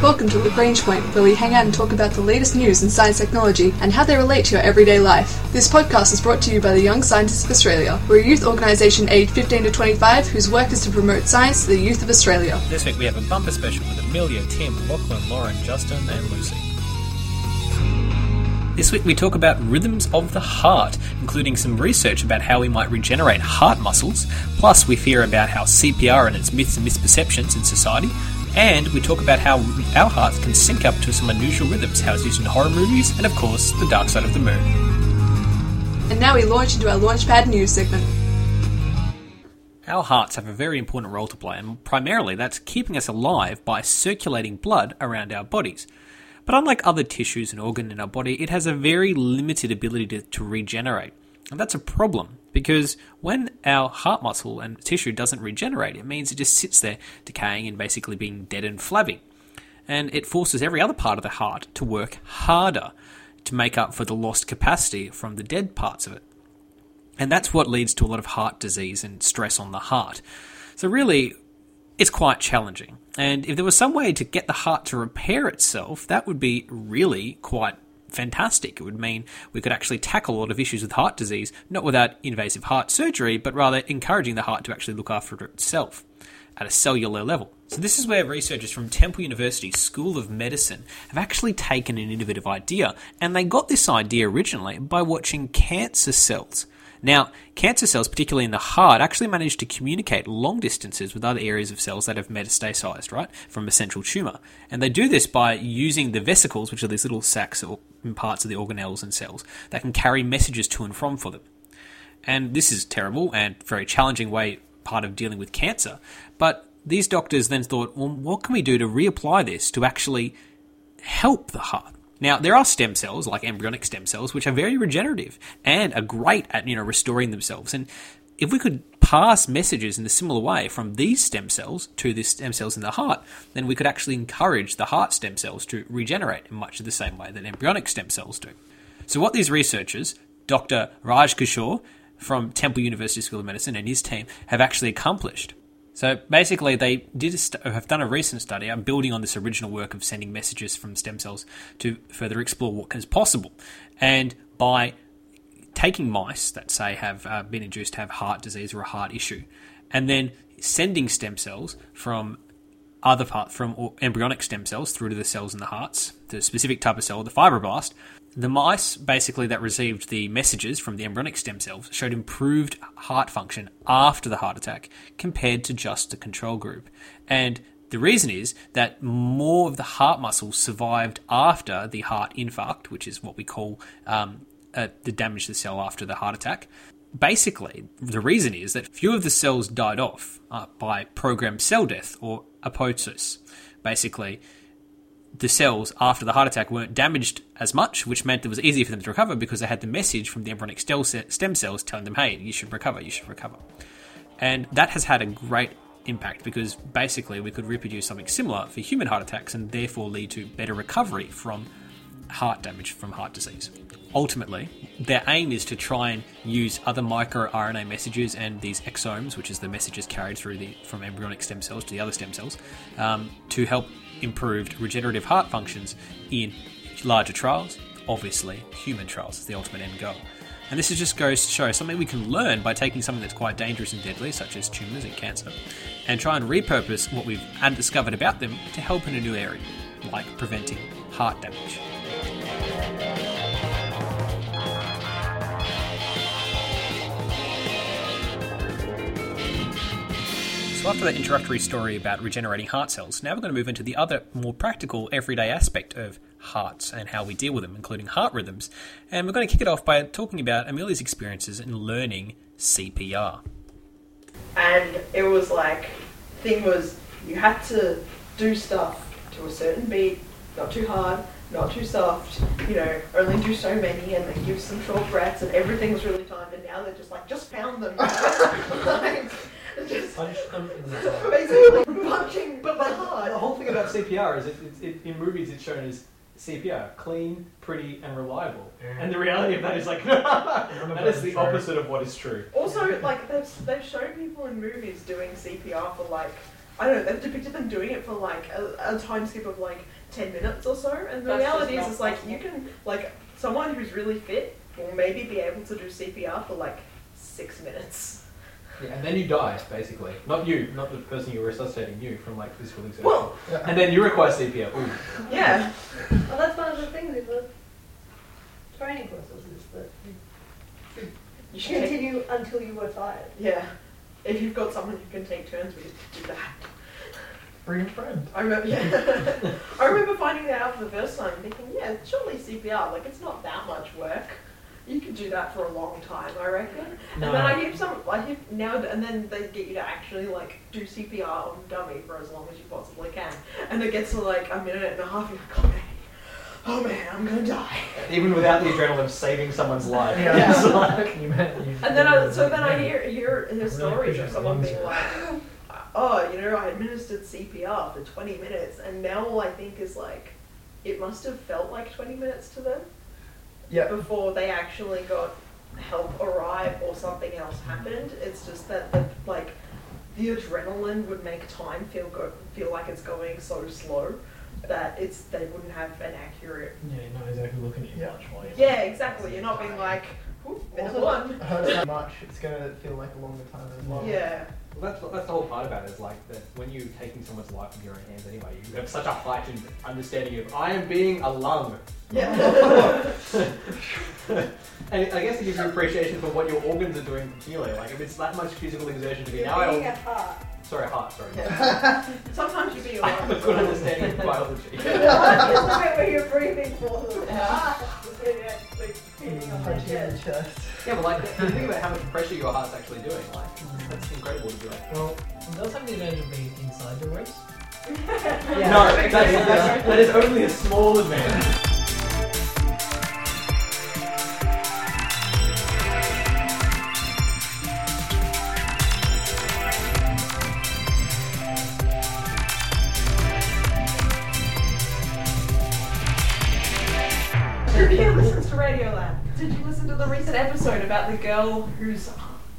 Welcome to Lagrange Point, where we hang out and talk about the latest news in science technology and how they relate to your everyday life. This podcast is brought to you by the Young Scientists of Australia. We're a youth organisation aged 15 to 25 whose work is to promote science to the youth of Australia. This week we have a bumper special with Amelia, Tim, Lachlan, Lauren, Justin, and Lucy. This week we talk about rhythms of the heart, including some research about how we might regenerate heart muscles. Plus, we hear about how CPR and its myths and misperceptions in society. And we talk about how our hearts can sync up to some unusual rhythms, how it's used in horror movies, and of course, the dark side of the moon. And now we launch into our Launchpad news segment. Our hearts have a very important role to play, and primarily that's keeping us alive by circulating blood around our bodies. But unlike other tissues and organs in our body, it has a very limited ability to, to regenerate. And that's a problem because when our heart muscle and tissue doesn't regenerate, it means it just sits there decaying and basically being dead and flabby. And it forces every other part of the heart to work harder to make up for the lost capacity from the dead parts of it. And that's what leads to a lot of heart disease and stress on the heart. So, really, it's quite challenging. And if there was some way to get the heart to repair itself, that would be really quite fantastic. It would mean we could actually tackle a lot of issues with heart disease, not without invasive heart surgery, but rather encouraging the heart to actually look after itself at a cellular level. So, this is where researchers from Temple University School of Medicine have actually taken an innovative idea, and they got this idea originally by watching cancer cells. Now, cancer cells, particularly in the heart, actually manage to communicate long distances with other areas of cells that have metastasized, right, from a central tumor. And they do this by using the vesicles, which are these little sacs or parts of the organelles and cells that can carry messages to and from for them. And this is terrible and very challenging way part of dealing with cancer. But these doctors then thought, well, what can we do to reapply this to actually help the heart? Now, there are stem cells, like embryonic stem cells, which are very regenerative and are great at, you know, restoring themselves. And if we could pass messages in a similar way from these stem cells to the stem cells in the heart, then we could actually encourage the heart stem cells to regenerate in much of the same way that embryonic stem cells do. So, what these researchers, Dr. Raj Kishore from Temple University School of Medicine and his team, have actually accomplished so basically, they did st- have done a recent study. I'm building on this original work of sending messages from stem cells to further explore what is possible, and by taking mice that say have uh, been induced to have heart disease or a heart issue, and then sending stem cells from other part from embryonic stem cells through to the cells in the hearts, the specific type of cell, the fibroblast, the mice, basically, that received the messages from the embryonic stem cells showed improved heart function after the heart attack compared to just the control group. And the reason is that more of the heart muscle survived after the heart infarct, which is what we call um, uh, the damage to the cell after the heart attack. Basically, the reason is that few of the cells died off uh, by programmed cell death or apoptosis. Basically, the cells after the heart attack weren't damaged as much, which meant it was easier for them to recover because they had the message from the embryonic stem cells telling them, hey, you should recover, you should recover. And that has had a great impact because basically we could reproduce something similar for human heart attacks and therefore lead to better recovery from heart damage from heart disease. Ultimately, their aim is to try and use other microRNA messages and these exosomes, which is the messages carried through the from embryonic stem cells to the other stem cells, um, to help improved regenerative heart functions in larger trials. Obviously, human trials is the ultimate end goal. And this just goes to show something we can learn by taking something that's quite dangerous and deadly, such as tumours and cancer, and try and repurpose what we've discovered about them to help in a new area, like preventing heart damage. So, after that introductory story about regenerating heart cells, now we're going to move into the other more practical, everyday aspect of hearts and how we deal with them, including heart rhythms. And we're going to kick it off by talking about Amelia's experiences in learning CPR. And it was like, thing was, you had to do stuff to a certain beat, not too hard, not too soft, you know, only do so many and then give some short breaths and everything was really timed and now they're just like, just pound them. like, Punch them in the basically punching but like hard. The whole thing about CPR is it, it, it, in movies it's shown as CPR, clean, pretty, and reliable. And the reality of that is like, that is the opposite of what is true. Also, like they've they've shown people in movies doing CPR for like I don't know. They've depicted them doing it for like a, a time skip of like ten minutes or so, and the That's reality is, not is like you can like someone who's really fit will maybe be able to do CPR for like six minutes. Yeah, and then you die, basically. Not you, not the person you were resuscitating, you from like physical exertion. Well, and then you require CPR. Ooh. yeah, Well, that's one of the things with the training courses is that you you should take, continue until you are tired. yeah. If you've got someone who can take turns with it, do that. Bring a friend. I remember, yeah. I remember finding that out for the first time, thinking, yeah, surely CPR, like it's not that much work. You could do that for a long time, I reckon. And then I hear some, I hear now, and then they get you to actually like do CPR on dummy for as long as you possibly can, and it gets to like a minute and a half, you're like, oh man, oh man, I'm gonna die. Even without the adrenaline of saving someone's life. Yeah. It's like- you imagine? you- And then, I, so then I hear hear, hear stories appreciate of the someone being like, oh, you know, I administered CPR for 20 minutes, and now all I think is like, it must have felt like 20 minutes to them Yeah. before they actually got help arrive or something else happened. It's just that the like the adrenaline would make time feel go feel like it's going so slow that it's they wouldn't have an accurate. Yeah, you're not exactly looking at your Yeah. watch while you're Yeah, exactly. You're not being like, "Ooh, minute Also, one. hurt so much, it's gonna feel like a longer time as well. Yeah. Well, that's, that's the whole part about it, is like that when you're taking someone's life in your own hands anyway, you have such a heightened understanding of, I am being a lung. Yeah. and I guess it gives you appreciation for what your organs are doing for healing. Like, if it's that much physical exertion to be, You're now being I a heart. Sorry, heart, sorry. Yeah. Sometimes you be I have a good understanding of biology. The heart is the bit where you're breathing for the heart is you're actually feeding on the Punching in the chest. chest. yeah, but like, you think about how much pressure your heart's actually doing. Like, that's incredible to do. Well, it does have the advantage of being inside your waist. no, that's, that's, that is only a small advantage. About the girl who's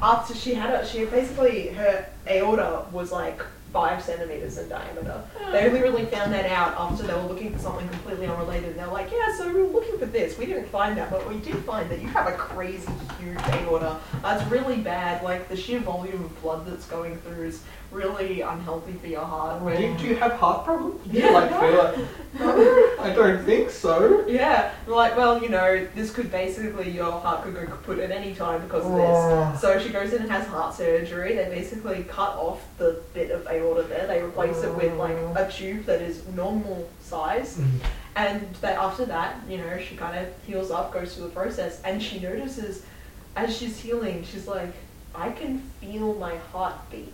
after she had a she basically her aorta was like five centimeters in diameter. They oh. only really found that out after they were looking for something completely unrelated. And they're like, yeah, so we were looking for this. We didn't find that, but we did find that you have a crazy huge aorta. That's really bad. Like the sheer volume of blood that's going through is really unhealthy for your heart. Do you, do you have heart problems? Do you like feel like, I don't think so. Yeah, like, well, you know, this could basically, your heart could go kaput at any time because of Oh. this. So she goes in and has heart surgery. They basically cut off the bit of aorta there. They replace it with like oh. a tube that is normal size. Mm-hmm. And they, after that, you know, she kind of heals up, goes through the process, and she notices as she's healing, she's like, I can feel my heart beat.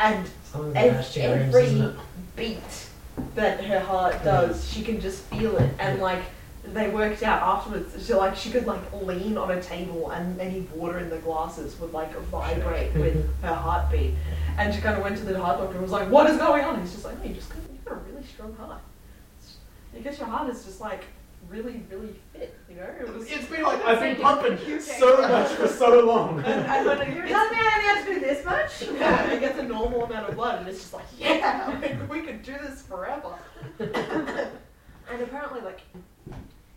And Some Ev- Nash every beat that her heart does, she can just feel it. And like they worked out afterwards, she like she could like lean on a table and any water in the glasses would like vibrate with her heartbeat. And she kind of went to the heart doctor and was like, "What is going on?" And he's just like, "No, you just got, you got a really strong heart. It's- Because your heart is just like really, really fit. You know, it was. It's been like, I've been pumping so much for so long. And, and when it You're gets- telling me I only have to do this much? yeah, it gets a normal amount of blood, and it's just like, yeah, like, we could do this forever. and apparently, like,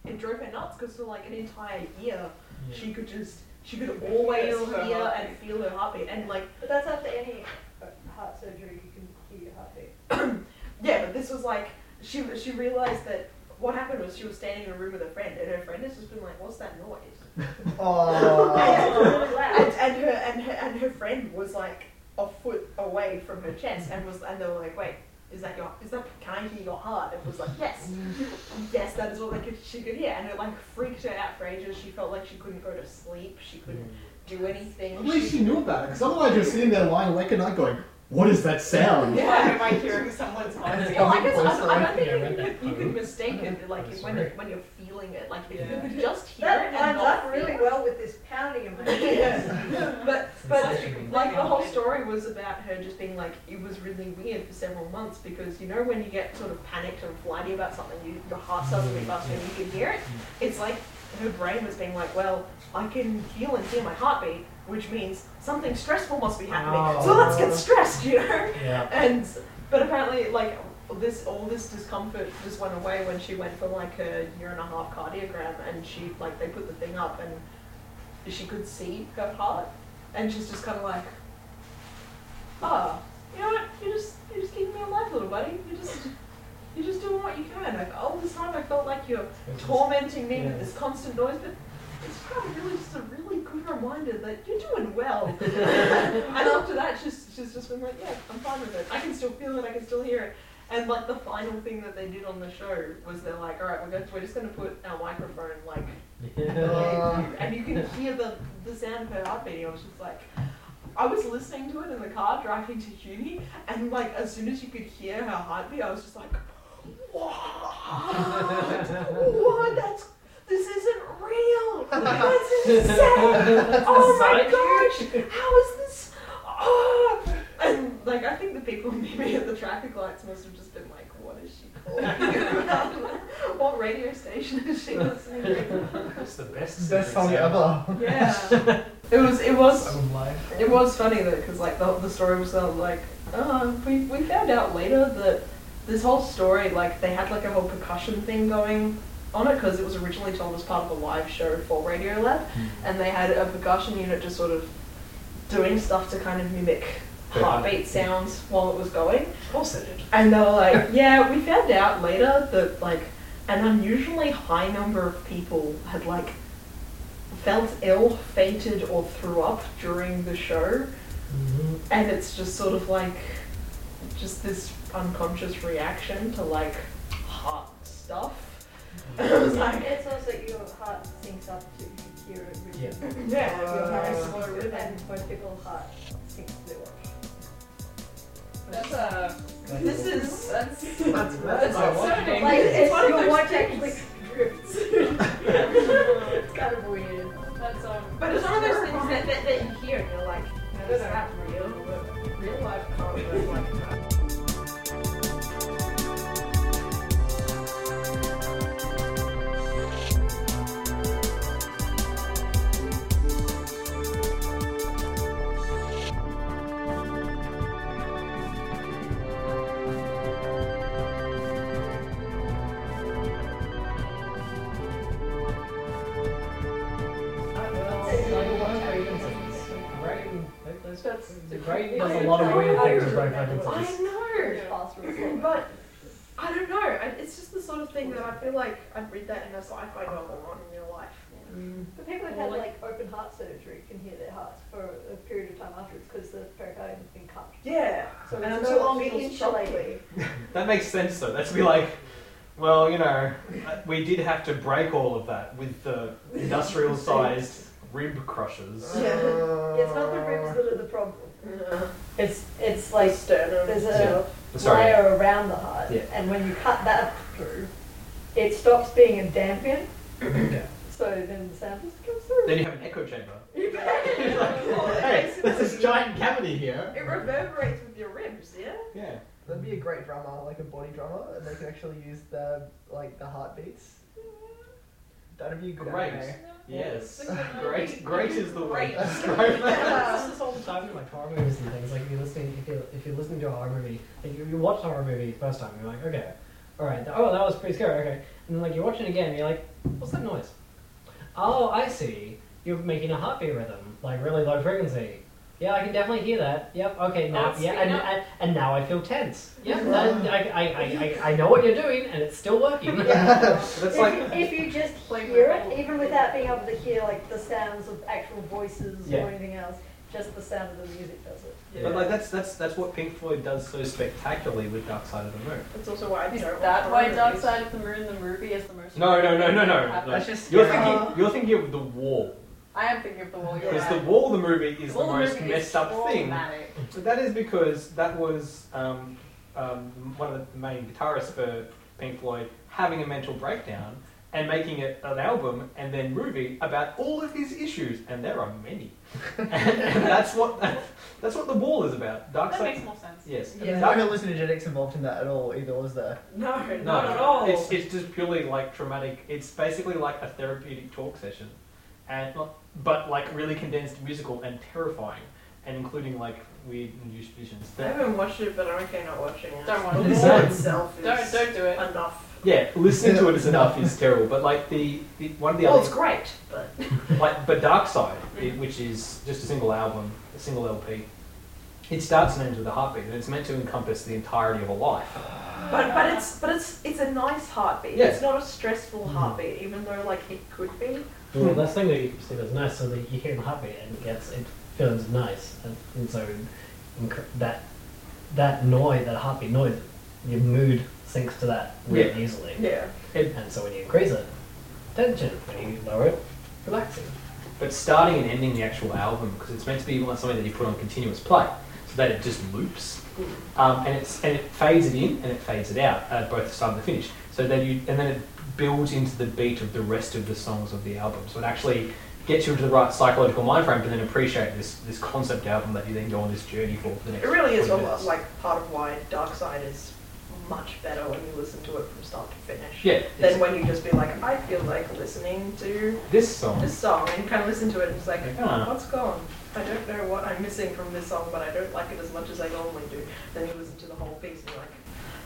it drove her nuts because for like an entire year, Yeah. she could just, she could always Feel hear heartbeat. and feel her heartbeat. And like, But that's after any uh, heart surgery, you can hear your heartbeat. yeah, but this was like, she she realized that what happened was she was standing in a room with a friend, and her friend has just been like, "What's that noise?" Oh. And, and her and her and her friend was like a foot away from her chest and was and they were like, wait, is that your is that can I hear your heart? And was like, yes, yes, that is what they could she could hear, and it like freaked her out for ages. She felt like she couldn't go to sleep. She couldn't do anything. At least she knew about it, because otherwise you're sitting there lying awake at night going, what is that sound? Yeah. Why am I hearing someone's heartbeat? Well, I Coming guess I, closer, I don't think you, when could, you could mistake it like when when you're feeling it. Like if Yeah. you could just hear That it and lines not up really well with this pounding in my Yeah. chest. but but like the whole story was about her just being like it was really weird for several months because you know when you get sort of panicked and flighty about something, you, your heart starts to beat faster and you can hear it. It's like her brain was being like, well, I can feel and hear my heartbeat, which means something stressful must be happening. So Oh. let's get stressed, you know. Yeah. And but apparently, like this, all this discomfort just went away when she went for like a year and a half cardiogram, and she like they put the thing up, and she could see her heart, and she's just kind of like, ah, you know what? You just you just keeping me alive, little buddy. You just you're just doing what you can. Like all this time, I felt like you're tormenting me Yeah. with this constant noise, but. It's kind of really just a reminder that you're doing well. and after that, she's, she's just been like, yeah, I'm fine with it. I can still feel it. I can still hear it. And like the final thing that they did on the show was they're like, all right, we're going to, we're just going to put our microphone like, Uh, and you can hear the the sound of her heart beating. I was just like. I was listening to it in the car driving to uni, and like as soon as you could hear her heartbeat, I was just like, "What? what? That's this isn't real. That's insane. Oh my gosh! How is this? Oh!" And like I think the people meeting me at the traffic lights must have just been like, "What is she calling? what radio station is she listening to?" That's the best. Best song secret ever. Yeah, it was. It was. It was funny though, because like the, the story was uh, like, uh, we, we found out later that this whole story, like they had like a whole percussion thing going on it, because it was originally told as part of a live show for Radiolab, and they had a percussion unit just sort of doing stuff to kind of mimic heartbeat sounds while it was going. Of course they did. And they were like, yeah, we found out later that like an unusually high number of people had like felt ill, fainted, or threw up during the show. Mm-hmm. And it's just sort of like just this unconscious reaction to like heart stuff. And I was like, It's also your heart syncs up to you hear it rhythm. yeah, Your you're very heart- slow rhythm. And most people's heart syncs to their watch. That's uh, this is that's That's that's that's my watch. concerning. Like, it's it's one of your those watch things. actually drifts. it's kind of weird. That's um, but it's one of those things that, that, that you hear and you're like, no, this I feel like I'd read that in a sci-fi novel on in real life. Mm. But people who've had like- like open heart surgery can hear their hearts for a period of time afterwards because the pericardium's been cut. Yeah, So and it's I'm no so longer feels insulated. That makes sense though. That's be like, well, you know, uh, we did have to break all of that with the industrial sized rib crushers. Yeah. Yeah, it's not the ribs that are the problem. Yeah. It's it's like sternum. there's a Sorry. layer around the heart, Yeah. and when you cut that through, it stops being a dampier. Yeah. So then the sound just comes through. Then you have an echo chamber. Well, it Hey, there's this basically- giant cavity here. It reverberates with your ribs, yeah. Yeah. That'd be a great drummer, like a body drummer, and they can actually use the like the heartbeats. That'd be eh? a good Great. anime. Yes. Great. Great is the way Great. to describe. This is all the time in like horror movies and things. Like if you're listening, if you're if you're listening to a horror movie, like you, you watch a horror movie first time, you're like, okay, all right, oh that was pretty scary, okay, and then like you're watching it again, and you're like, what's that noise? Oh, I see. You're making a heartbeat rhythm, like really low frequency. Yeah, I can definitely hear that. Yep. Okay. Now, That's yeah, and, up. and and now I feel tense. Yep. and I, I, I, I, I know what you're doing, and it's still working. That's If, like you, if you just Playing hear with it, all- even without being able to hear like the sounds of actual voices Yeah. or anything else, just the sound of the music does it. But like that's that's that's what Pink Floyd does so spectacularly with Dark Side of the Moon. That's also why I Is don't that why horror Dark. Side of the Moon, the movie, is the most? No, no, no, no, no. No. That's just You're scary. thinking you're thinking of the wall I am thinking of the wall. You're because right. the wall, the movie, is Well, the most movie is messed up thing. traumatic. So that is because that was um, um, one of the main guitarists for Pink Floyd having a mental breakdown and making it an album and then movie about all of his issues, and there are many. and, and that's what that's what the wall is about. Dark That Side. makes more sense. Yes. Yeah. There's no hallucinogenics involved in that at all, either, was there? No, No, not at all. It's, it's just purely like traumatic. It's basically like a therapeutic talk session. and but like really condensed musical and terrifying, and including like weird induced visions. I That, haven't watched it, but I'm okay not watching it. Don't watch the it. lore itself is Don't don't do it. enough. yeah, listening to it is enough is terrible. But like the, the one of the Well, other it's great, but like but Dark Side, mm. it, which is just a single album, a single LP. It starts and ends with a heartbeat, and it's meant to encompass the entirety of a life. but but it's but it's it's a nice heartbeat. Yeah. It's not a stressful mm. heartbeat, even though like it could be. Well, that's the thing that you say that's nice, so that you hear the heartbeat and it gets it feels nice, and, and so inc- that that noise, that heartbeat noise, your mood sinks to that really Yeah. easily. Yeah. And so when you increase it, tension. When you lower it, relaxing. But starting and ending the actual album, because it's meant to be like something that you put on continuous play, so that it just loops, um, and it's and it fades it in and it fades it out at both the start and the finish. So then you and then it builds into the beat of the rest of the songs of the album. So it actually gets you into the right psychological mind frame to then appreciate this this concept album that you then go on this journey for for the next. It really is 20 a lot like part of why Dark Side is much better when you listen to it from start to finish. Yeah, Than when you just be like, I feel like listening to this song. this song and you kind of listen to it and it's like, Ah. what's gone? I don't know what I'm missing from this song, but I don't like it as much as I normally do. Then you listen to the whole piece and you're like,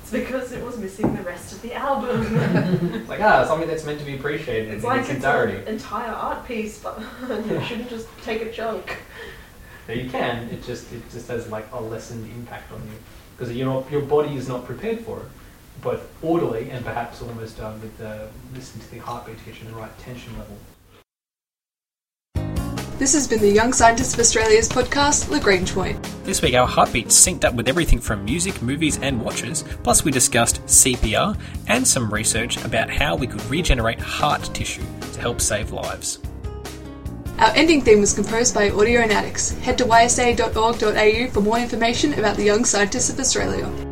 it's because it was missing the rest of the album. Like ah, something that's meant to be appreciated it's in like its it's entirety. an entire art piece, but you shouldn't just take a chunk. Now you can. It just it just has like a lessened impact on you because you're not, your body is not prepared for it, both orderly and perhaps almost uh, with the listening to the heartbeat to get you in the right tension level. This has been the Young Scientists of Australia's podcast, Lagrange Point. This week, our heartbeats synced up with everything from music, movies, and watches, plus, we discussed CPR and some research about how we could regenerate heart tissue to help save lives. Our ending theme was composed by Audionautics. Head to ysa.org.au for more information about the Young Scientists of Australia.